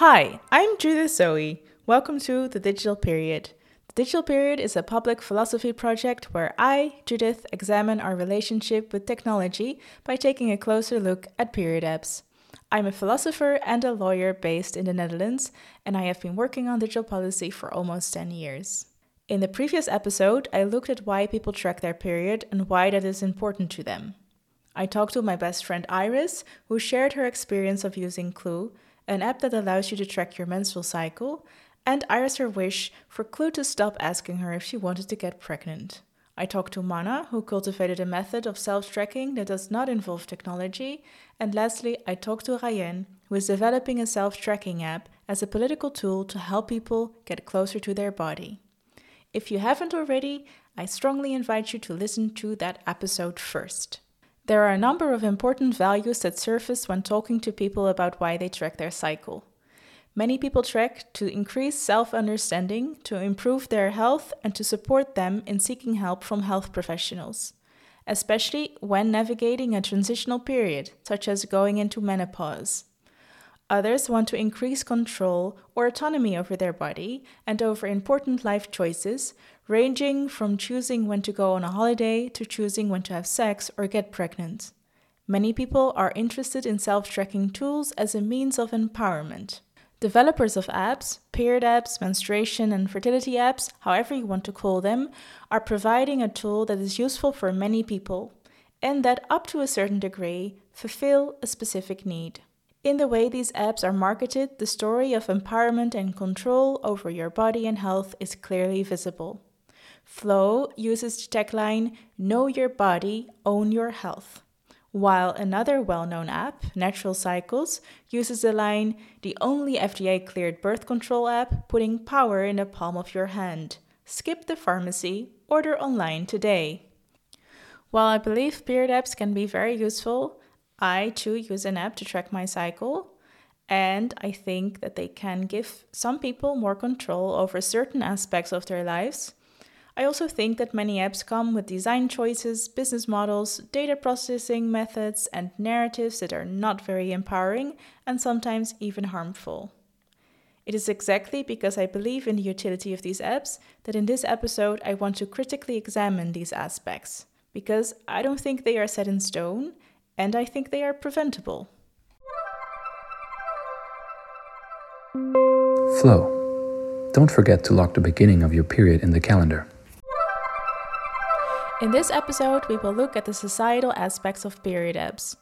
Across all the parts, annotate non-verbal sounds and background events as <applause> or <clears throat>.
Hi, I'm Judith Zoë. Welcome to The Digital Period. The Digital Period is a public philosophy project where I, Judith, examine our relationship with technology by taking a closer look at period apps. I'm a philosopher and a lawyer based in the Netherlands, and I have been working on digital policy for almost 10 years. In the previous episode, I looked at why people track their period and why that is important to them. I talked to my best friend Iris, who shared her experience of using Clue an app that allows you to track your menstrual cycle, and Iris her wish for Clue to stop asking her if she wanted to get pregnant. I talked to Mana, who cultivated a method of self tracking that does not involve technology, and lastly, I talked to Ryan, who is developing a self tracking app as a political tool to help people get closer to their body. If you haven't already, I strongly invite you to listen to that episode first. There are a number of important values that surface when talking to people about why they track their cycle. Many people track to increase self understanding, to improve their health, and to support them in seeking help from health professionals, especially when navigating a transitional period, such as going into menopause. Others want to increase control or autonomy over their body and over important life choices, ranging from choosing when to go on a holiday to choosing when to have sex or get pregnant. Many people are interested in self tracking tools as a means of empowerment. Developers of apps, period apps, menstruation and fertility apps, however you want to call them, are providing a tool that is useful for many people and that, up to a certain degree, fulfill a specific need. In the way these apps are marketed, the story of empowerment and control over your body and health is clearly visible. Flo uses the tagline Know Your Body, Own Your Health, while another well known app, Natural Cycles, uses the line The only FDA cleared birth control app, putting power in the palm of your hand. Skip the pharmacy, order online today. While I believe period apps can be very useful, I too use an app to track my cycle, and I think that they can give some people more control over certain aspects of their lives. I also think that many apps come with design choices, business models, data processing methods, and narratives that are not very empowering and sometimes even harmful. It is exactly because I believe in the utility of these apps that in this episode I want to critically examine these aspects, because I don't think they are set in stone and I think they are preventable. Flo. Don't forget to lock the beginning of your period in the calendar. In this episode, we will look at the societal aspects of period apps.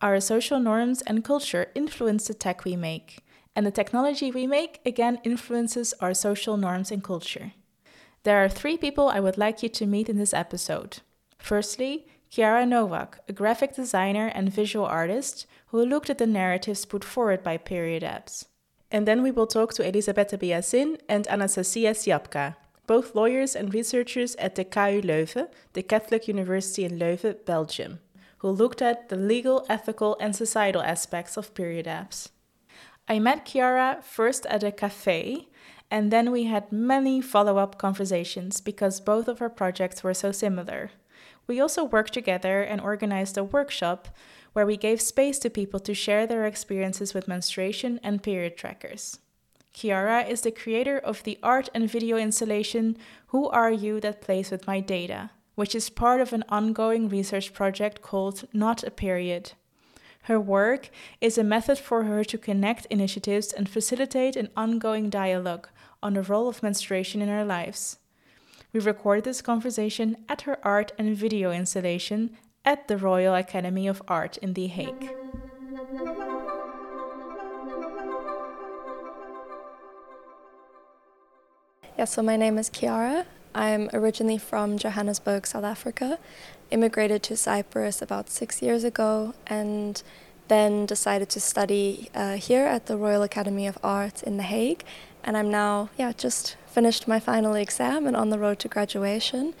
Our social norms and culture influence the tech we make, and the technology we make again influences our social norms and culture. There are three people I would like you to meet in this episode. Firstly, Chiara Nowak, a graphic designer and visual artist who looked at the narratives put forward by period apps. And then we will talk to Elisabetta Biasin and Anastasia Siapka, both lawyers and researchers at the KU Leuven, the Catholic University in Leuven, Belgium, who looked at the legal, ethical, and societal aspects of period apps. I met Chiara first at a cafe, and then we had many follow up conversations because both of our projects were so similar. We also worked together and organized a workshop where we gave space to people to share their experiences with menstruation and period trackers. Chiara is the creator of the art and video installation Who Are You That Plays With My Data, which is part of an ongoing research project called Not a Period. Her work is a method for her to connect initiatives and facilitate an ongoing dialogue on the role of menstruation in our lives. We recorded this conversation at her art and video installation at the Royal Academy of Art in The Hague. Yeah, so my name is Chiara. I'm originally from Johannesburg, South Africa. Immigrated to Cyprus about six years ago and then decided to study uh, here at the Royal Academy of Art in The Hague. And I'm now, yeah, just finished my final exam and on the road to graduation.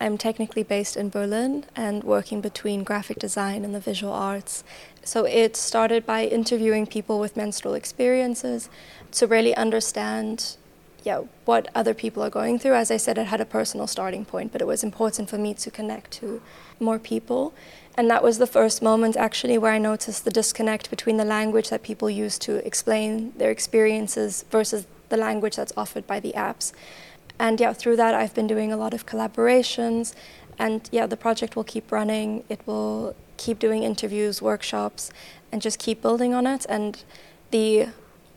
I'm technically based in Berlin and working between graphic design and the visual arts. So it started by interviewing people with menstrual experiences to really understand yeah, what other people are going through. As I said, it had a personal starting point, but it was important for me to connect to more people. And that was the first moment actually where I noticed the disconnect between the language that people use to explain their experiences versus the language that's offered by the apps. And yeah, through that, I've been doing a lot of collaborations. And yeah, the project will keep running. It will keep doing interviews, workshops, and just keep building on it. And the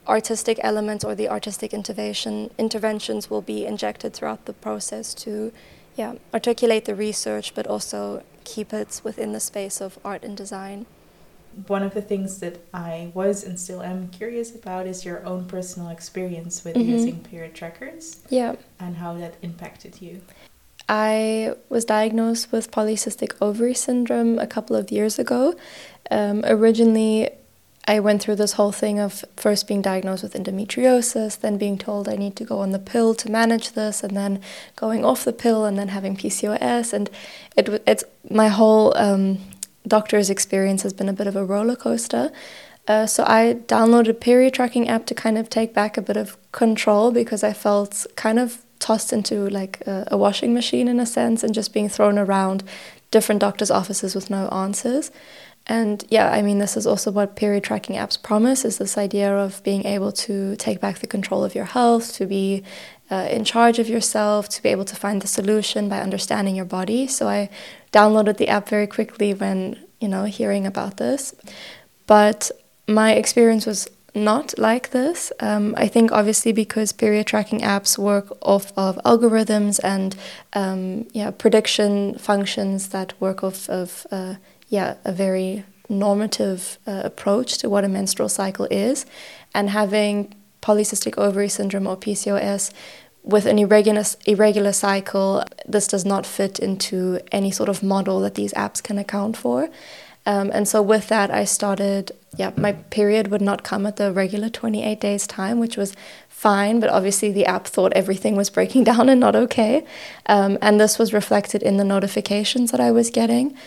artistic elements or the artistic intervention interventions will be injected throughout the process to yeah, articulate the research, but also keep it within the space of art and design. One of the things that I was and still am curious about is your own personal experience with mm-hmm. using period trackers. Yeah. And how that impacted you. I was diagnosed with polycystic ovary syndrome a couple of years ago. Um, originally, I went through this whole thing of first being diagnosed with endometriosis, then being told I need to go on the pill to manage this, and then going off the pill, and then having PCOS. And it it's my whole um, doctor's experience has been a bit of a roller coaster. Uh, so I downloaded a period tracking app to kind of take back a bit of control because I felt kind of tossed into like a, a washing machine in a sense and just being thrown around different doctors' offices with no answers. And yeah, I mean, this is also what period tracking apps promise is this idea of being able to take back the control of your health, to be uh, in charge of yourself, to be able to find the solution by understanding your body. So I downloaded the app very quickly when, you know, hearing about this. But my experience was not like this. Um, I think obviously because period tracking apps work off of algorithms and um, yeah prediction functions that work off of uh, yeah, a very normative uh, approach to what a menstrual cycle is, and having polycystic ovary syndrome or PCOS with an irregular, irregular cycle, this does not fit into any sort of model that these apps can account for. Um, and so with that, I started, yeah, my period would not come at the regular 28 days time, which was fine, but obviously the app thought everything was breaking <laughs> down and not okay. Um, and this was reflected in the notifications that I was getting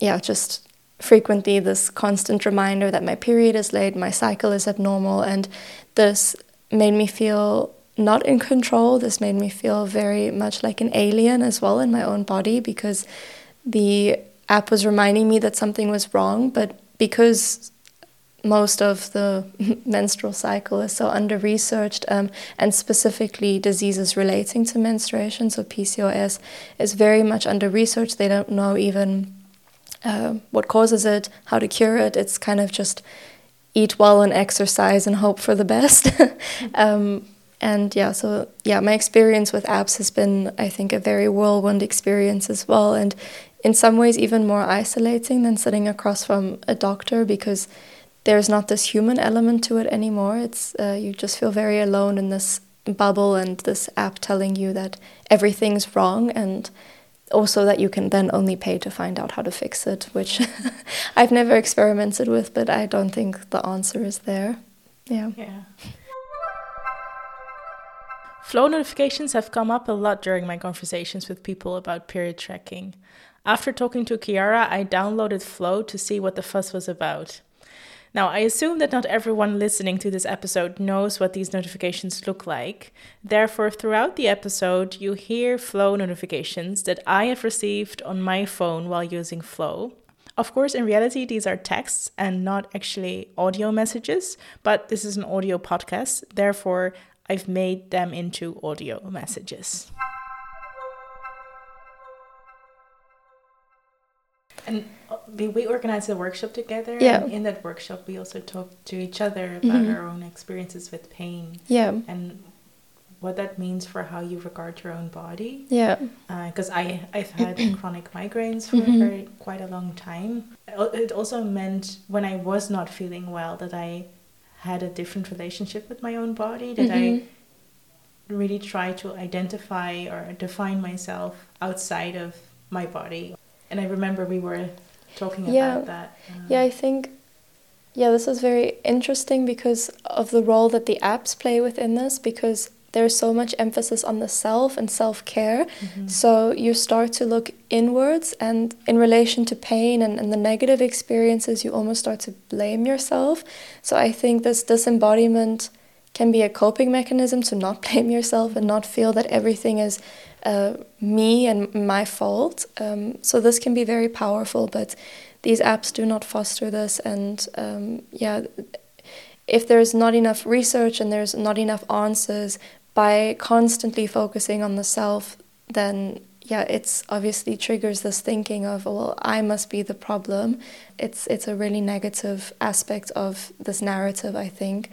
yeah, just frequently this constant reminder that my period is late, my cycle is abnormal, and this made me feel not in control. This made me feel very much like an alien as well in my own body because the app was reminding me that something was wrong, but because most of the <laughs> menstrual cycle is so under researched um, and specifically diseases relating to menstruation so pcos is very much under research they don't know even uh, what causes it, how to cure it. It's kind of just eat well and exercise and hope for the best. <laughs> um, and yeah, so yeah, my experience with apps has been, I think, a very whirlwind experience as well, and in some ways even more isolating than sitting across from a doctor because there's not this human element to it anymore. It's uh, you just feel very alone in this bubble and this app telling you that everything's wrong and also that you can then only pay to find out how to fix it, which <laughs> I've never experimented with, but I don't think the answer is there. Yeah. Yeah. Flo notifications have come up a lot during my conversations with people about period tracking. After talking to Chiara, I downloaded Flo to see what the fuss was about. Now, I assume that not everyone listening to this episode knows what these notifications look like. Therefore, throughout the episode, you hear Flo notifications that I have received on my phone while using Flo. Of course, in reality, these are texts and not actually audio messages, but this is an audio podcast. Therefore, I've made them into audio messages. And uh, we, we organized a workshop together. Yeah. And in that workshop, we also talked to each other about mm-hmm. our own experiences with pain. Yeah. And what that means for how you regard your own body. Yeah. Because uh, I I've had <clears throat> chronic migraines for mm-hmm. very, quite a long time. It also meant when I was not feeling well that I had a different relationship with my own body. That mm-hmm. I really try to identify or define myself outside of my body and I remember we were talking yeah. about that. Uh, yeah, I think yeah, this is very interesting because of the role that the apps play within this because there's so much emphasis on the self and self-care. Mm-hmm. So you start to look inwards and in relation to pain and, and the negative experiences you almost start to blame yourself. So I think this disembodiment can be a coping mechanism to not <laughs> blame yourself and not feel that everything is uh, me and my fault. Um, so this can be very powerful, but these apps do not foster this. And um, yeah, if there's not enough research and there's not enough answers, by constantly focusing on the self, then yeah, it's obviously triggers this thinking of well, I must be the problem. It's it's a really negative aspect of this narrative, I think.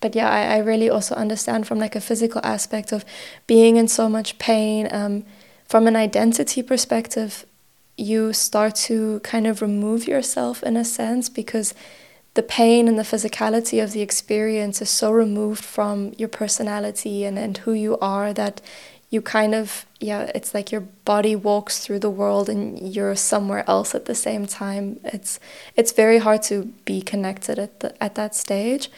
But yeah, I, I really also understand from like a physical aspect of being in so much pain. Um, from an identity perspective, you start to kind of remove yourself in a sense because the pain and the physicality of the experience is so removed from your personality and, and who you are that you kind of yeah it's like your body walks through the world and you're somewhere else at the same time it's it's very hard to be connected at the, at that stage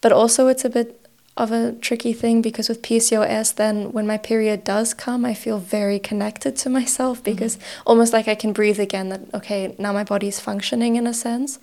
but also it's a bit of a tricky thing because with PCOS then when my period does come I feel very connected to myself mm-hmm. because mm-hmm. almost like I can breathe again that okay now my body is functioning in a sense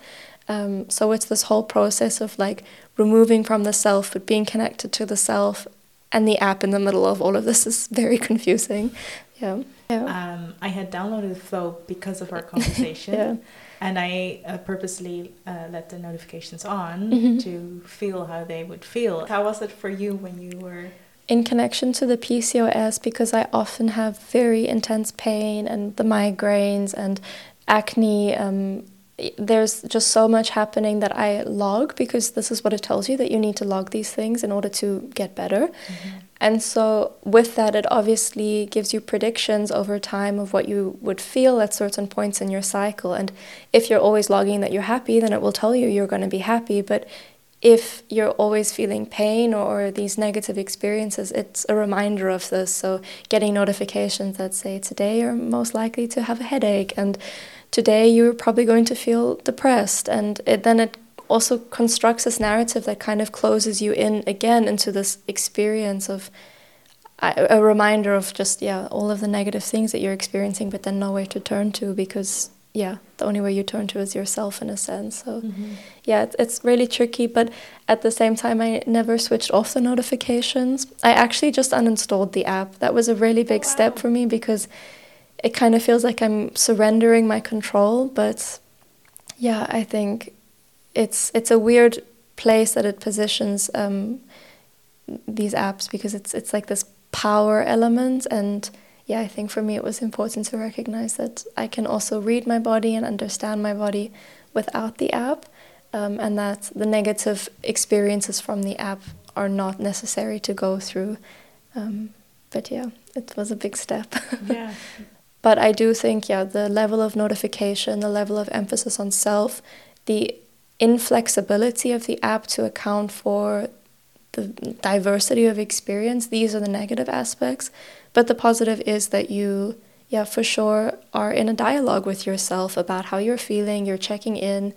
um, so it's this whole process of like removing from the self but being connected to the self and the app in the middle of all of this is very <laughs> confusing. Yeah. yeah. Um, I had downloaded the Flo because of our <laughs> conversation. yeah. And I uh, purposely uh, let the notifications on mm-hmm. to feel how they would feel. How was it for you when you were in connection to the PCOS because I often have very intense pain and the migraines and acne. Um, there's just so much happening that I log because this is what it tells you that you need to log these things in order to get better. Mm-hmm. And so, with that, it obviously gives you predictions over time of what you would feel at certain points in your cycle. And if you're always logging that you're happy, then it will tell you you're going to be happy. But if you're always feeling pain or these negative experiences, it's a reminder of this. So, getting notifications that say, today you're most likely to have a headache, and today you're probably going to feel depressed. And it, then it also constructs this narrative that kind of closes you in again into this experience of a reminder of just, yeah, all of the negative things that you're experiencing, but then nowhere to turn to because yeah, the only way you turn to is yourself in a sense. So, mm-hmm. yeah, it's, it's really tricky. But at the same time, I never switched off the notifications. I actually just uninstalled the app. That was a really big oh, wow. step for me because it kind of feels like I'm surrendering my control. But yeah, I think it's it's a weird place that it positions um, these apps because it's it's like this power element and yeah, I think for me it was important to recognize that I can also read my body and understand my body without the app, um, and that the negative experiences from the app are not necessary to go through. Um, but yeah, it was a big step. <laughs> yeah. But I do think, yeah, the level of notification, the level of emphasis on self, the inflexibility of the app to account for the diversity of experience, these are the negative aspects. But the positive is that you, yeah, for sure, are in a dialogue with yourself about how you're feeling, you're checking in.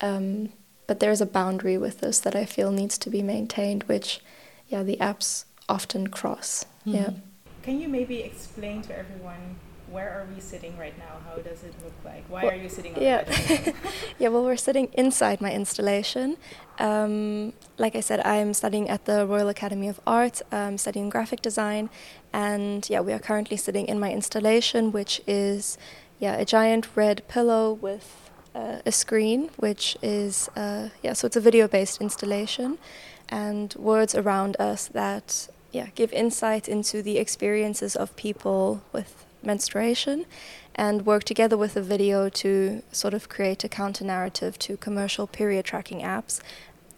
Um, but there's a boundary with this that I feel needs to be maintained, which, yeah, the apps often cross. Mm-hmm. Yeah. Can you maybe explain to everyone where are we sitting right now? How does it look like? Why well, are you sitting on yeah. <laughs> yeah, well, we're sitting inside my installation. Um, like I said, I'm studying at the Royal Academy of Art, um, studying graphic design, and yeah, we are currently sitting in my installation, which is yeah a giant red pillow with uh, a screen, which is uh, yeah, so it's a video-based installation, and words around us that yeah give insight into the experiences of people with menstruation and work together with a video to sort of create a counter narrative to commercial period tracking apps.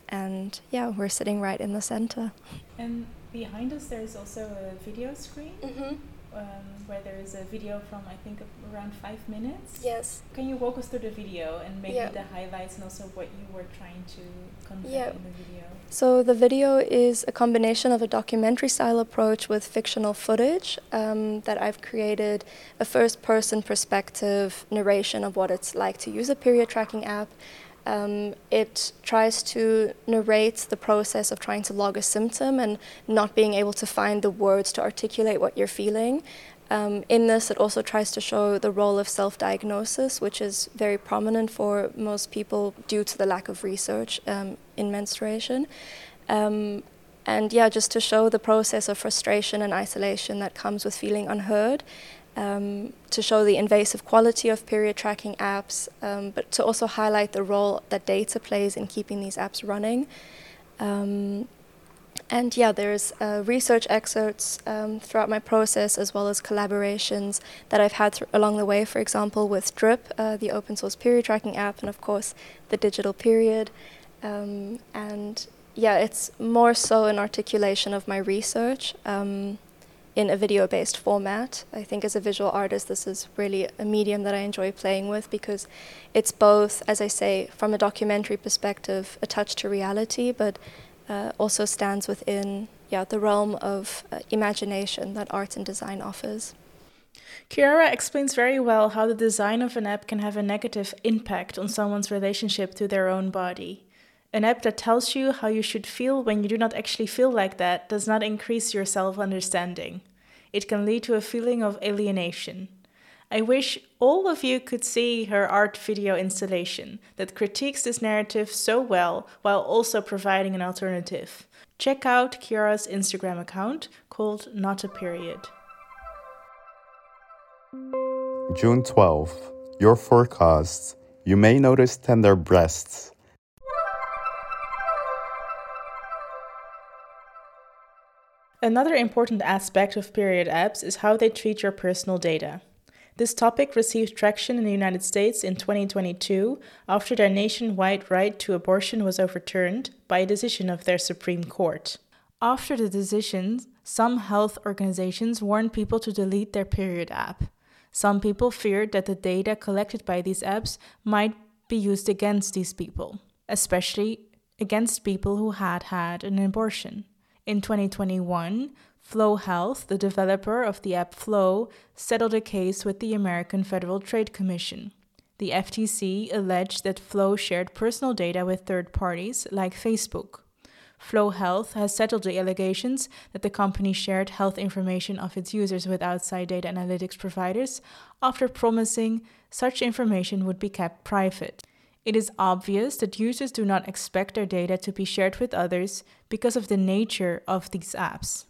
And yeah, we're sitting right in the center. And behind us, there's also a video screen. Mm-hmm um, where there is a video from I think around five minutes. Yes. Can you walk us through the video and maybe yeah. the highlights and also what you were trying to convey yeah. in the video? So the video is a combination of a documentary style approach with fictional footage um, that I've created a first person perspective narration of what it's like to use a period tracking app um, it tries to narrate the process of trying to log a symptom and not being able to find the words to articulate what you're feeling. Um, in this, it also tries to show the role of self diagnosis, which is very prominent for most people due to the lack of research um, in menstruation. Um, And yeah, just to show the process of frustration and isolation that comes with feeling unheard, um, to show the invasive quality of period tracking apps, um, but to also highlight the role that data plays in keeping these apps running. Um, and yeah, there's uh, research excerpts um, throughout my process, as well as collaborations that I've had along the way. For example, with Drip, uh, the open source period tracking app, and of course, the digital period. Um, and yeah, it's more so an articulation of my research um, in a video-based format. I think as a visual artist, this is really a medium that I enjoy playing with because it's both, as I say, from a documentary perspective, a touch to reality, but uh, also stands within yeah, the realm of uh, imagination that art and design offers. Chiara explains very well how the design of an app can have a negative impact on someone's relationship to their own body. An app that tells you how you should feel when you do not actually feel like that does not increase your self understanding. It can lead to a feeling of alienation. I wish all of you could see her art video installation that critiques this narrative so well while also providing an alternative. Check out Chiara's Instagram account called Not a Period. June 12. Your forecast. You may notice tender breasts. Another important aspect of period apps is how they treat your personal data. This topic received traction in the United States in 2022 after their nationwide right to abortion was overturned by a decision of their Supreme Court. After the decision, some health organizations warned people to delete their period app. Some people feared that the data collected by these apps might be used against these people, especially against people who had had an abortion. In 2021, Flo Health, the developer of the app Flo, settled a case with the American Federal Trade Commission. The FTC alleged that Flo shared personal data with third parties like Facebook. Flo Health has settled the allegations that the company shared health information of its users with outside data analytics providers after promising such information would be kept private. It is obvious that users do not expect their data to be shared with others because of the nature of these apps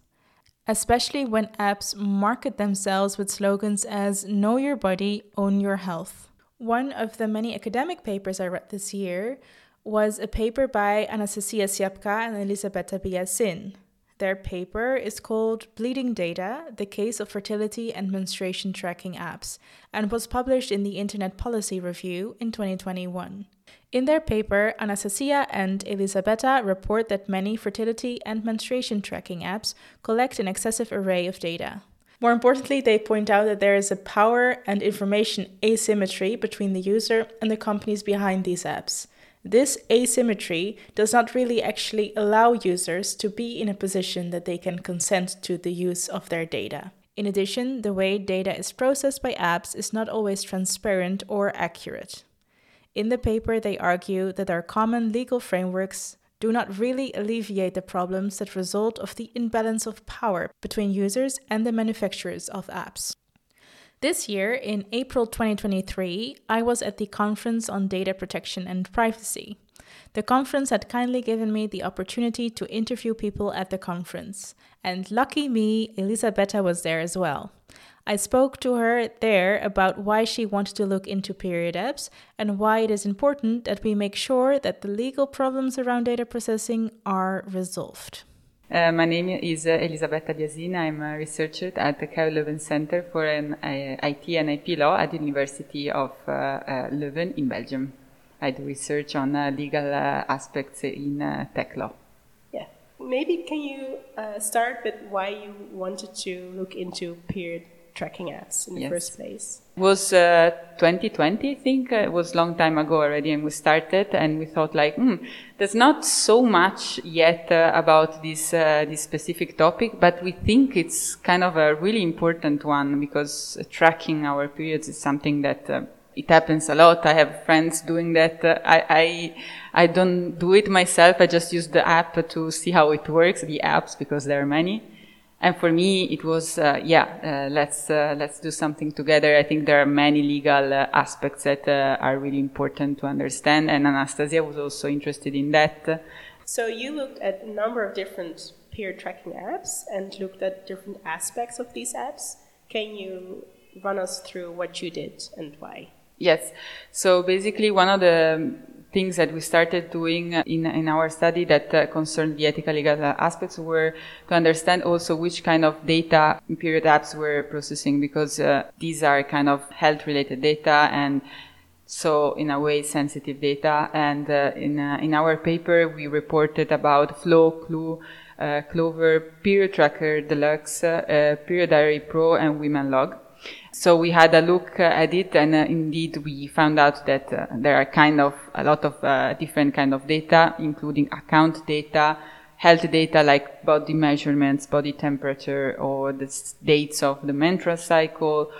especially when apps market themselves with slogans as Know Your Body, Own Your Health. One of the many academic papers I read this year was a paper by Anastasia Siapka and Elisabetta Biasin. Their paper is called Bleeding Data The Case of Fertility and Menstruation Tracking Apps and was published in the Internet Policy Review in 2021. In their paper, Anastasia and Elisabetta report that many fertility and menstruation tracking apps collect an excessive array of data. More importantly, they point out that there is a power and information asymmetry between the user and the companies behind these apps. This asymmetry does not really actually allow users to be in a position that they can consent to the use of their data. In addition, the way data is processed by apps is not always transparent or accurate. In the paper, they argue that our common legal frameworks do not really alleviate the problems that result of the imbalance of power between users and the manufacturers of apps. This year, in April 2023, I was at the Conference on Data Protection and Privacy. The conference had kindly given me the opportunity to interview people at the conference, and lucky me, Elisabetta was there as well. I spoke to her there about why she wanted to look into period apps and why it is important that we make sure that the legal problems around data processing are resolved. Uh, my name is uh, Elisabetta Biasin. I'm a researcher at the KU Leuven Center for an, uh, IT and IP law at the University of uh, uh, Leuven in Belgium. I do research on uh, legal aspects in tech law. Yeah, maybe can you start with why you wanted to look into period tracking apps in the first place? It was uh, 2020, I think. Uh, it was a long time ago already, and we started, and we thought like, hmm, there's not so much yet uh, about this uh, this specific topic, but we think it's kind of a really important one because tracking our periods is something that uh, it happens a lot. I have friends doing that. Uh, I, I, I don't do it myself. I just use the app to see how it works, the apps, because there are many. And for me, it was, uh, yeah, uh, let's, uh, let's do something together. I think there are many legal uh, aspects that uh, are really important to understand. And Anastasia was also interested in that. So you looked at a number of different peer tracking apps and looked at different aspects of these apps. Can you run us through what you did and why? Yes. So basically, one of the things that we started doing in, in our study that uh, concerned the ethical legal aspects were to understand also which kind of data period apps were processing because uh, these are kind of health related data and so in a way sensitive data. And uh, in, uh, in our paper we reported about Flo clue uh, clover period tracker deluxe uh, period diary pro and women log so we had a look uh, at it, and uh, indeed we found out that uh, there are kind of a lot of uh, different kind of data, including account data, health data like body measurements, body temperature, or the dates of the menstrual cycle.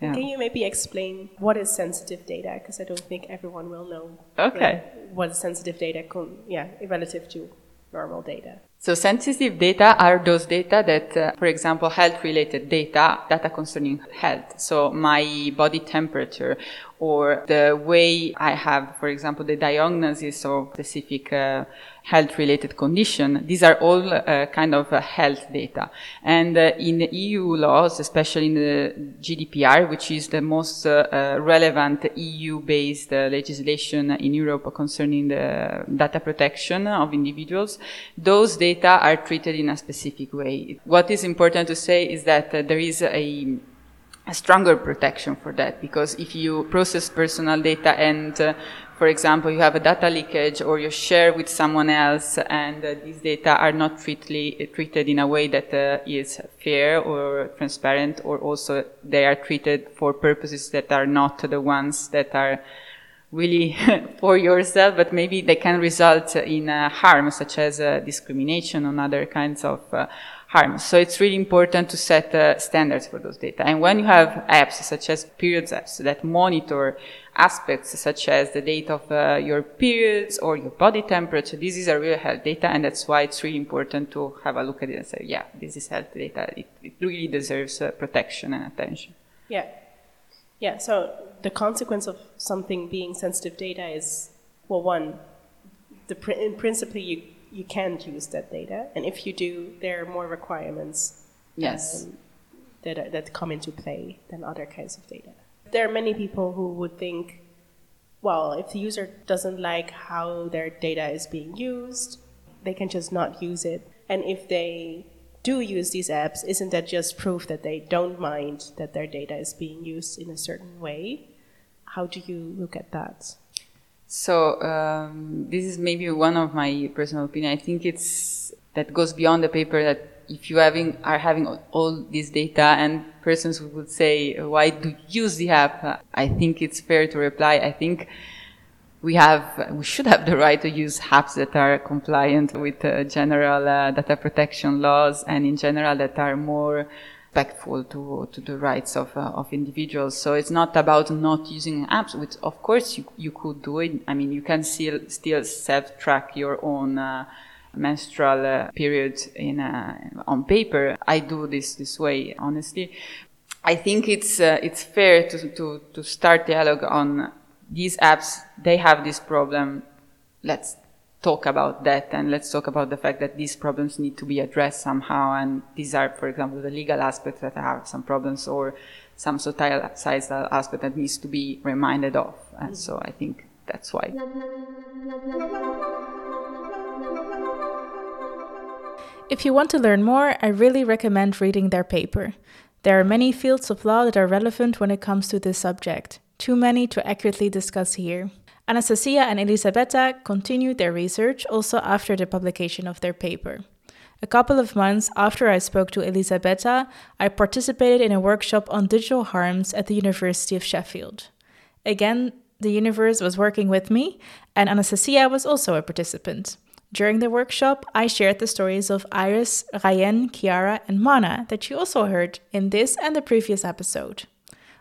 Yeah. Can you maybe explain what is sensitive data? Because I don't think everyone will know. Okay. what is sensitive data? yeah, relative to normal data. So sensitive data are those data that, uh, for example, health-related data, data concerning health. So my body temperature or the way I have, for example, the diagnosis of specific uh, health related condition. These are all uh, kind of uh, health data. And uh, in EU laws, especially in the GDPR, which is the most uh, uh, relevant EU based uh, legislation in Europe concerning the data protection of individuals, those data are treated in a specific way. What is important to say is that there is a a stronger protection for that because if you process personal data and uh, for example you have a data leakage or you share with someone else and uh, these data are not treatly, treated in a way that uh, is fair or transparent or also they are treated for purposes that are not the ones that are really <laughs> for yourself, but maybe they can result in uh, harm, such as uh, discrimination and other kinds of uh, harm. So it's really important to set uh, standards for those data. And when you have apps such as periods apps that monitor aspects such as the date of uh, your periods or your body temperature, this is a real health data, and that's why it's really important to have a look at it and say, yeah, this is health data. It, it really deserves uh, protection and attention. Yeah. Yeah, so the consequence of something being sensitive data is, well, one, the pr- in principle you you can't use that data, and if you do, there are more requirements. Yes. Um, that are, that come into play than other kinds of data. There are many people who would think, well, if the user doesn't like how their data is being used, they can just not use it. And if they do use these apps, isn't that just proof that they don't mind that their data is being used in a certain way? How do you look at that? So um, this is maybe one of my personal opinion. I think it's that goes beyond the paper that if you having are having all this data and persons would say why do you use the app, I think it's fair to reply. I think we have we should have the right to use apps that are compliant with uh, general uh, data protection laws and in general that are more respectful to, to the rights of, uh, of individuals. So it's not about not using apps, which of course you, you could do it. I mean, you can still, still self-track your own, uh, menstrual uh, period in, uh, on paper. I do this this way, honestly. I think it's, uh, it's fair to, to, to start dialogue on these apps. They have this problem. Let's talk about that and let's talk about the fact that these problems need to be addressed somehow. And these are, for example, the legal aspects that have some problems or some societal aspect that needs to be reminded of. And so I think that's why. If you want to learn more, I really recommend reading their paper. There are many fields of law that are relevant when it comes to this subject, too many to accurately discuss here. Anastasia and Elisabetta continued their research also after the publication of their paper. A couple of months after I spoke to Elisabetta, I participated in a workshop on digital harms at the University of Sheffield. Again, the universe was working with me, and Anastasia was also a participant. During the workshop, I shared the stories of Iris, Ryan, Chiara, and Mana that you also heard in this and the previous episode.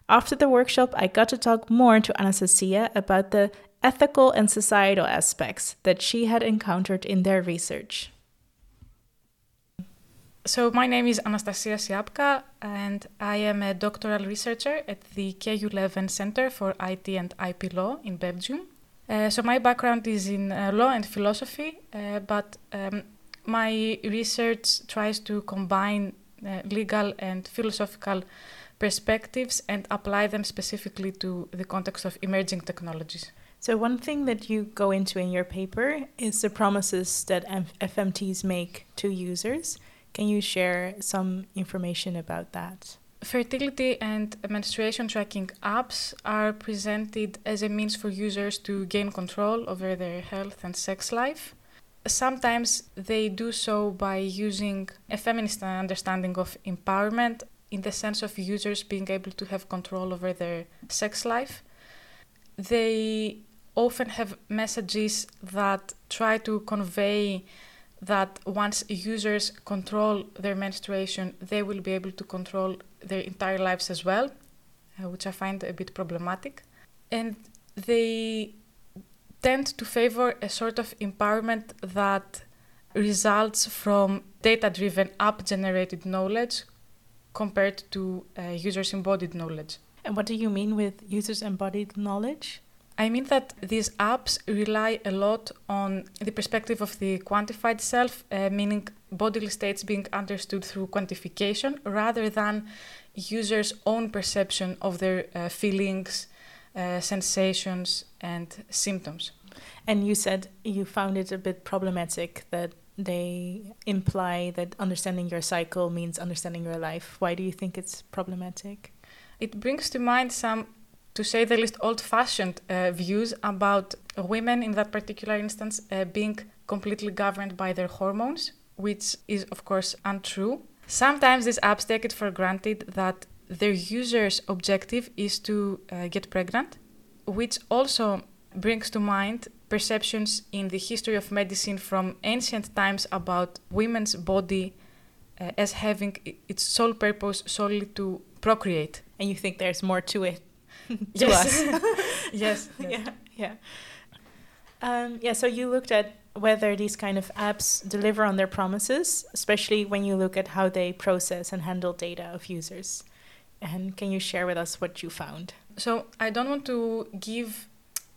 After the workshop, I got to talk more to Anastasia about the ethical and societal aspects that she had encountered in their research. So, my name is Anastasia Siapka, and I am a doctoral researcher at the KU Leuven Center for IT and IP Law in Belgium. Uh, so, my background is in uh, law and philosophy, uh, but um, My research tries to combine uh, legal and philosophical perspectives and apply them specifically to the context of emerging technologies. So, one thing that you go into in your paper is the promises that FMTs make to users. Can you share some information about that? Fertility and menstruation tracking apps are presented as a means for users to gain control over their health and sex life. Sometimes they do so by using a feminist understanding of empowerment in the sense of users being able to have control over their sex life. They often have messages that try to convey that once users control their menstruation, they will be able to control their entire lives as well, uh, which I find a bit problematic. And they tend to favor a sort of empowerment that results from data driven app generated knowledge compared to uh, users embodied knowledge. And what do you mean with users embodied knowledge? I mean that these apps rely a lot on the perspective of the quantified self, uh, meaning bodily states being understood through quantification rather than users' own perception of their uh, feelings, uh, sensations, and symptoms. And you said you found it a bit problematic that they imply that understanding your cycle means understanding your life. Why do you think it's problematic? It brings to mind some, to say the least, old fashioned uh, views about women in that particular instance uh, being completely governed by their hormones, which is, of course, untrue. Sometimes these apps take it for granted that their user's objective is to uh, get pregnant, which also brings to mind perceptions in the history of medicine from ancient times about women's body uh, as having its sole purpose solely to procreate. And you think there's more to it to <laughs> yes. us? <laughs> <laughs> yes. Yeah. Yeah. Um, yeah. So you looked at whether these kind of apps deliver on their promises, especially when you look at how they process and handle data of users. And can you share with us what you found? So I don't want to give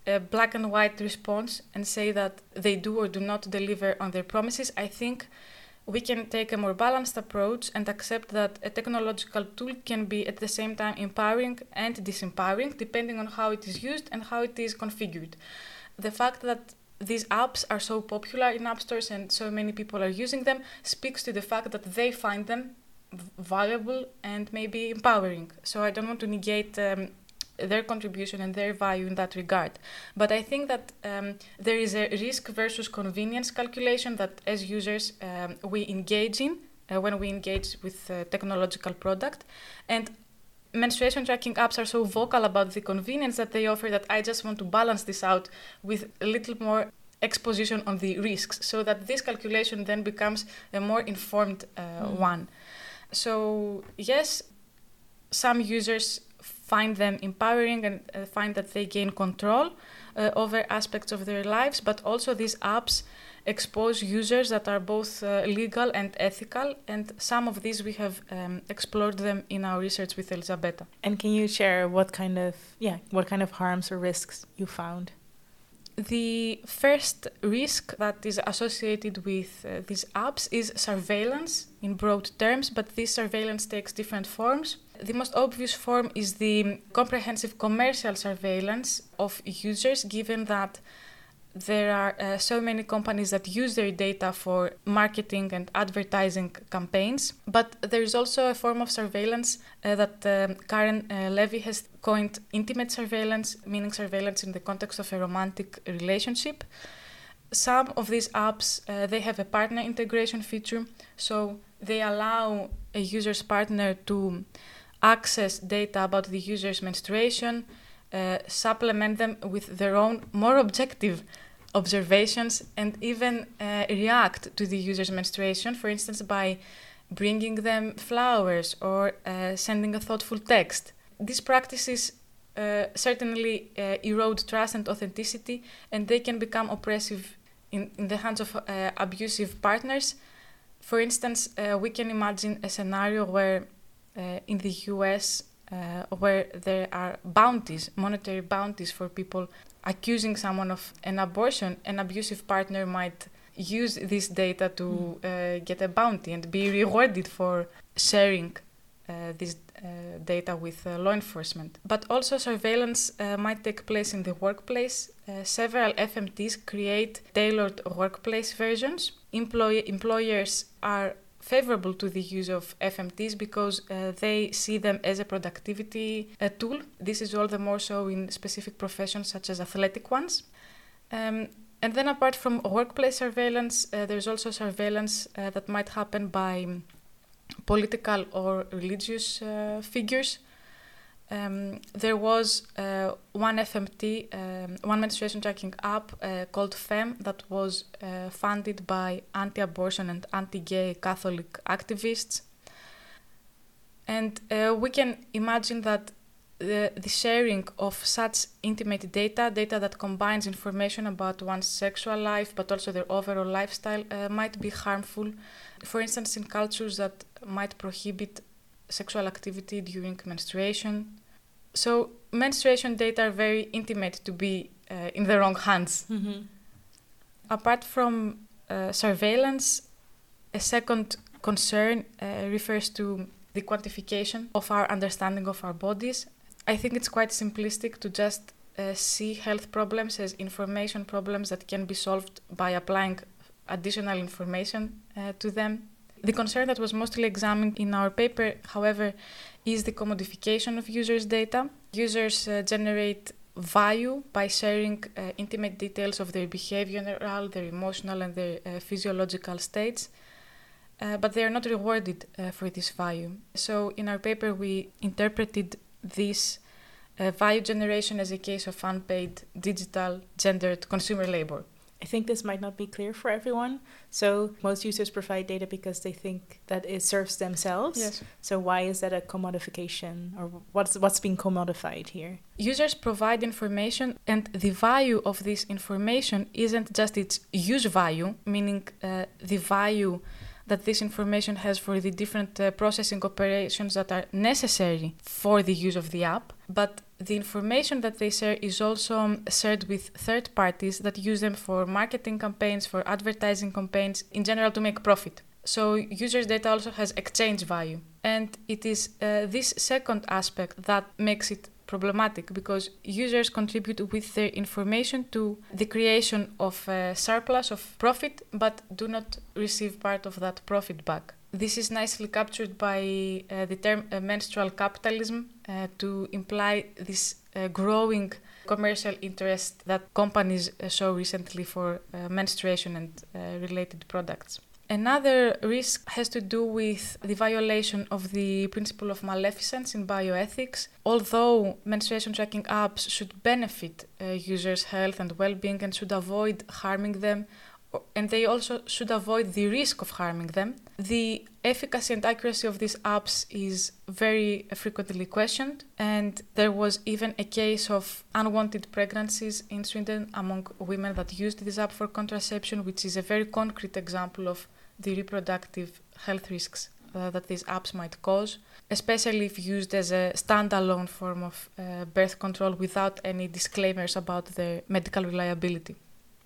a black and white response and say that they do or do not deliver on their promises. I think we can take a more balanced approach and accept that a technological tool can be at the same time empowering and disempowering depending on how it is used and how it is configured. The fact that these apps are so popular in app stores and so many people are using them speaks to the fact that they find them valuable and maybe empowering. So I don't want to negate um, their contribution and their value in that regard. But I think that um, there is a risk versus convenience calculation that as users um, we engage in uh, when we engage with a technological product. And menstruation tracking apps are so vocal about the convenience that they offer that I just want to balance this out with a little more exposition on the risks so that this calculation then becomes a more informed uh, mm. one. So, yes, some users find them empowering and uh, find that they gain control uh, over aspects of their lives, but also these apps expose users that are both uh, legal and ethical, and some of these we have um, explored them in our research with Elisabetta. And can you share what kind of yeah what kind of harms or risks you found? The first risk that is associated with uh, these apps is surveillance in broad terms, but this surveillance takes different forms. The most obvious form is the comprehensive commercial surveillance of users, given that there are uh, so many companies that use their data for marketing and advertising campaigns. But there is also a form of surveillance uh, that um, Karen uh, Levy has coined intimate surveillance, meaning surveillance in the context of a romantic relationship. Some of these apps uh, they have a partner integration feature, so they allow a user's partner to access data about the user's menstruation, uh, supplement them with their own more objective observations and even uh, react to the user's menstruation, for instance, by bringing them flowers or uh, sending a thoughtful text. These practices uh, certainly uh, erode trust and authenticity, and they can become oppressive in, in the hands of uh, abusive partners. For instance, we can imagine a scenario where in the US, where there are bounties, monetary bounties for people accusing someone of an abortion, an abusive partner might use this data to uh, get a bounty and be rewarded for sharing uh, this uh, data with uh, law enforcement. But also, surveillance uh, might take place in the workplace. Uh, several FMTs create tailored workplace versions. Employ- employers are favorable to the use of FMTs because uh, they see them as a productivity uh, tool. This is all the more so in specific professions such as athletic ones. Um, and then, apart from workplace surveillance, uh, there's also surveillance uh, that might happen by political or religious uh, figures. Um, there was uh, one FMT, um, one menstruation tracking app uh, called FEMM that was uh, funded by anti abortion and anti gay Catholic activists. And uh, we can imagine that the, the sharing of such intimate data, data that combines information about one's sexual life but also their overall lifestyle, uh, might be harmful. For instance, in cultures that might prohibit sexual activity during menstruation. So, menstruation data are very intimate to be uh, in the wrong hands. Mm-hmm. Apart from uh, surveillance, a second concern uh, refers to the quantification of our understanding of our bodies. I think it's quite simplistic to just uh, see health problems as information problems that can be solved by applying additional information uh, to them. The concern that was mostly examined in our paper, however, is the commodification of users' data. Users uh, generate value by sharing uh, intimate details of their behavioral, their emotional, and their uh, physiological states. Uh, but they are not rewarded uh, for this value. So, in our paper, we interpreted this uh, value generation as a case of unpaid digital gendered consumer labor. I think this might not be clear for everyone. So most users provide data because they think that it serves themselves. Yes. So why is that a commodification, or what's what's being commodified here? Users provide information, and the value of this information isn't just its use value, meaning uh, the value that this information has for the different uh, processing operations that are necessary for the use of the app, but the information that they share is also um, shared with third parties that use them for marketing campaigns, for advertising campaigns, in general to make profit. So users' data also has exchange value. And it is uh, this second aspect that makes it problematic because users contribute with their information to the creation of a surplus of profit but do not receive part of that profit back. This is nicely captured by uh, the term uh, menstrual capitalism uh, to imply this uh, growing commercial interest that companies uh, show recently for uh, menstruation and related products. Another risk has to do with the violation of the principle of maleficence in bioethics. Although menstruation tracking apps should benefit uh, users' health and well being and should avoid harming them, and they also should avoid the risk of harming them, the efficacy and accuracy of these apps is very frequently questioned. And there was even a case of unwanted pregnancies in Sweden among women that used this app for contraception, which is a very concrete example of the reproductive health risks uh, that these apps might cause, especially if used as a standalone form of uh, birth control without any disclaimers about their medical reliability.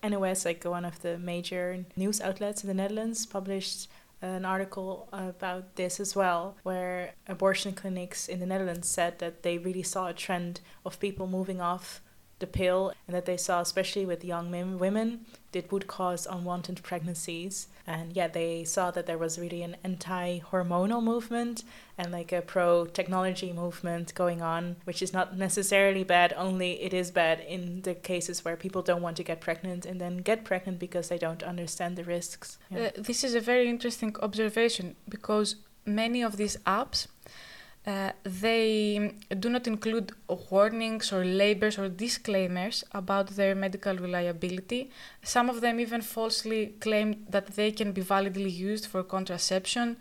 NOS, like one of the major news outlets in the Netherlands, published an article about this as well, where abortion clinics in the Netherlands said that they really saw a trend of people moving off the pill and that they saw, especially with young women, it would cause unwanted pregnancies. And yeah, they saw that there was really an anti hormonal movement and like a pro technology movement going on, which is not necessarily bad, only it is bad in the cases where people don't want to get pregnant and then get pregnant because they don't understand the risks. Yeah. Uh, this is a very interesting observation because many of these apps uh, they do not include warnings or labels or disclaimers about their medical reliability. Some of them even falsely claim that they can be validly used for contraception,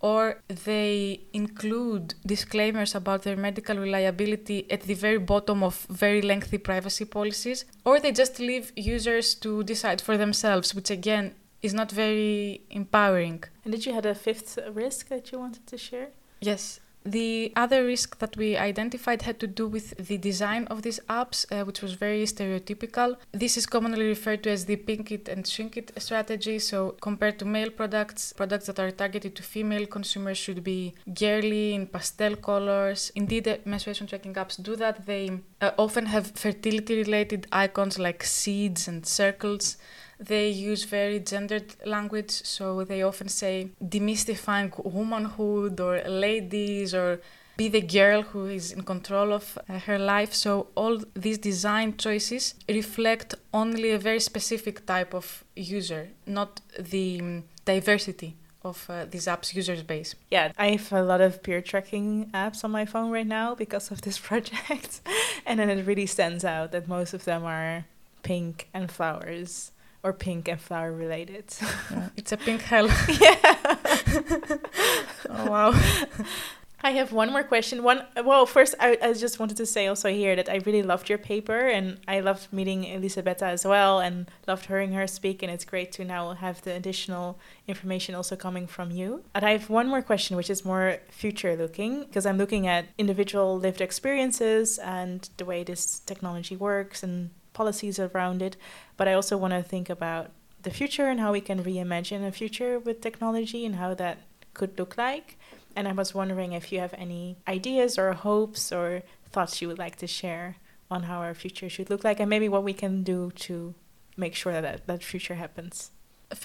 or they include disclaimers about their medical reliability at the very bottom of very lengthy privacy policies, or they just leave users to decide for themselves, which again is not very empowering. And did you have a fifth risk that you wanted to share? Yes, The other risk that we identified had to do with the design of these apps, uh, which was very stereotypical. This is commonly referred to as the pink it and shrink it strategy. So, compared to male products, products that are targeted to female consumers should be girly in pastel colors. Indeed, uh, menstruation tracking apps do that. They uh, often have fertility related icons like seeds and circles. They use very gendered language, so they often say demystifying womanhood or ladies or be the girl who is in control of uh, her life. So all these design choices reflect only a very specific type of user, not the um, diversity of uh, these apps users base. Yeah, I have a lot of peer tracking apps on my phone right now because of this <laughs> project. and then it really stands out that most of them are pink and flowers or pink and flower related. Yeah, it's a pink hell. <laughs> <laughs> yeah. oh, wow. I have one more question. One, well, first, I, I just wanted to say also here that I really loved your paper and I loved meeting Elisabetta as well and loved hearing her speak. And it's great to now have the additional information also coming from you. And I have one more question, which is more future looking, because I'm looking at individual lived experiences and the way this technology works and policies around it. But I also want to think about the future and how we can reimagine a future with technology and how that could look like. And I was wondering if you have any ideas or hopes or thoughts you would like to share on how our future should look like and maybe what we can do to make sure that that, that future happens.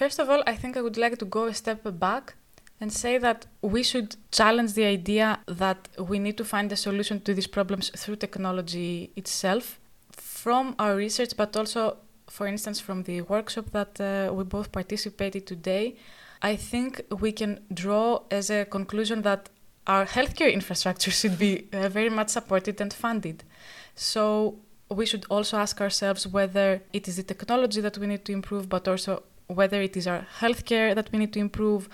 First of all, I think I would like to go a step back and say that we should challenge the idea that we need to find a solution to these problems through technology itself. From our research, but also, for instance, from the workshop that uh, we both participated today, I think we can draw as a conclusion that our healthcare infrastructure <laughs> should be uh, very much supported and funded. So we should also ask ourselves whether it is the technology that we need to improve, but also whether it is our healthcare that we need to improve,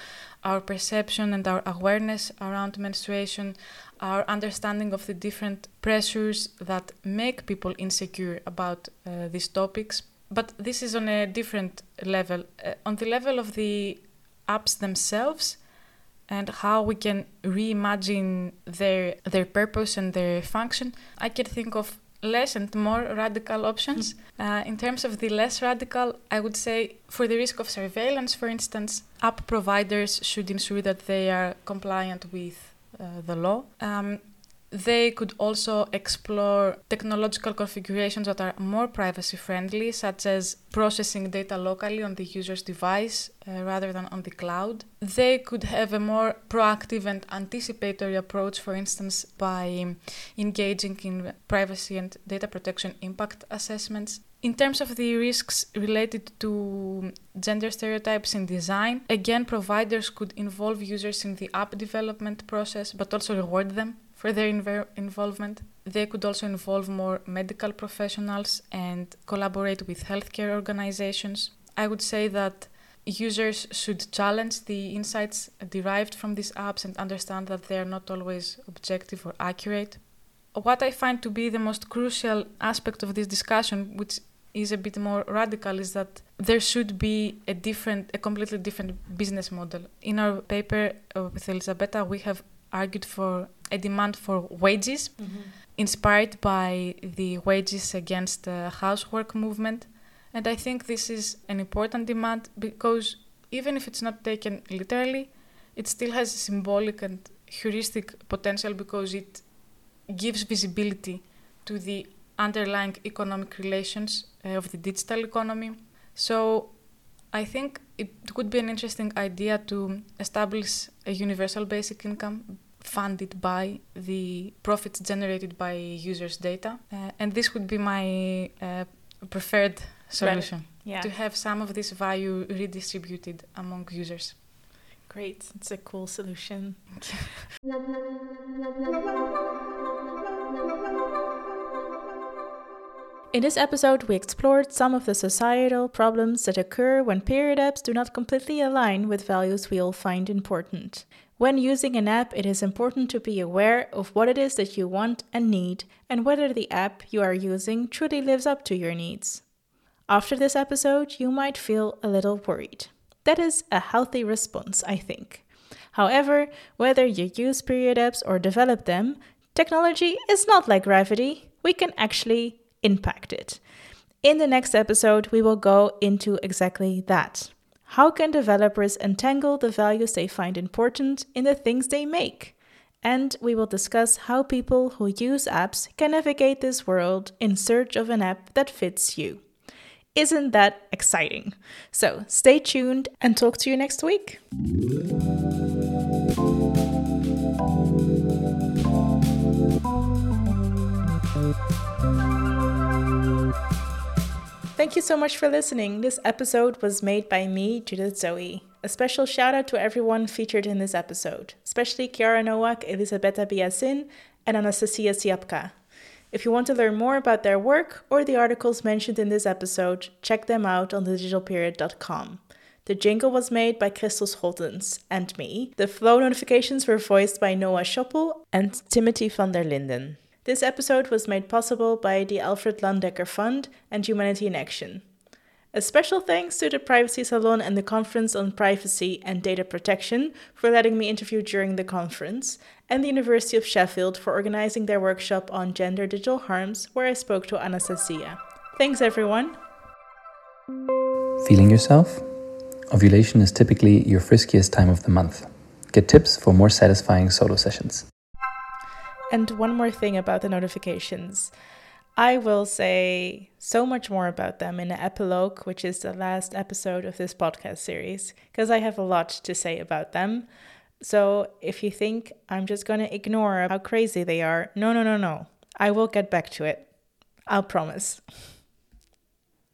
our perception and our awareness around menstruation, our understanding of the different pressures that make people insecure about uh, these topics. But this is on a different level. Uh, on the level of the apps themselves and how we can reimagine their their purpose and their function, I can think of less and more radical options. Mm. Uh, in terms of the less radical, I would say for the risk of surveillance, for instance, app providers should ensure that they are compliant with uh, the law. Um, they could also explore technological configurations that are more privacy friendly, such as processing data locally on the user's device uh, rather than on the cloud. They could have a more proactive and anticipatory approach, for instance, by engaging in privacy and data protection impact assessments. In terms of the risks related to gender stereotypes in design, again, providers could involve users in the app development process but also reward them for their inv- involvement. They could also involve more medical professionals and collaborate with healthcare organizations. I would say that users should challenge the insights derived from these apps and understand that they are not always objective or accurate. What I find to be the most crucial aspect of this discussion, which is a bit more radical, is that there should be a different, a completely different business model. In our paper uh, with Elisabetta, we have argued for a demand for wages, mm-hmm. inspired by the wages against the housework movement. And I think this is an important demand because even if it's not taken literally, it still has symbolic and heuristic potential because it gives visibility to the underlying economic relations uh, of the digital economy. So I think it would be an interesting idea to establish a universal basic income funded by the profits generated by users' data. Uh, and this would be my uh, preferred solution right. yeah. to have some of this value redistributed among users. Great, it's a cool solution. <laughs> In this episode, we explored some of the societal problems that occur when period apps do not completely align with values we all find important. When using an app, it is important to be aware of what it is that you want and need, and whether the app you are using truly lives up to your needs. After this episode, you might feel a little worried. That is a healthy response, I think. However, whether you use period apps or develop them, technology is not like gravity. We can actually impact it. In the next episode, we will go into exactly that. How can developers entangle the values they find important in the things they make? And we will discuss how people who use apps can navigate this world in search of an app that fits you. Isn't that exciting? So stay tuned and talk to you next week. Thank you so much for listening. This episode was made by me, Judith Zoë. A special shout out to everyone featured in this episode, especially Chiara Nowak, Elisabetta Biasin, and Anastasia Siapka. If you want to learn more about their work or the articles mentioned in this episode, check them out on thedigitalperiod.com. The jingle was made by Kristel Scholtens and me. The Flo notifications were voiced by Noah Schoppel and Timothy van der Linden. This episode was made possible by the Alfred Landecker Fund and Humanity in Action. A special thanks to the Privacy Salon and the Conference on Privacy and Data Protection for letting me interview during the conference, and the University of Sheffield for organizing their workshop on gender digital harms, where I spoke to Anastasia. Thanks, everyone. Feeling yourself? Ovulation is typically your friskiest time of the month. Get tips for more satisfying solo sessions. And one more thing about the notifications. I will say so much more about them in the epilogue, which is the last episode of this podcast series, because I have a lot to say about them. So if you think I'm just going to ignore how crazy they are, no, no, no, no. I will get back to it. I'll promise.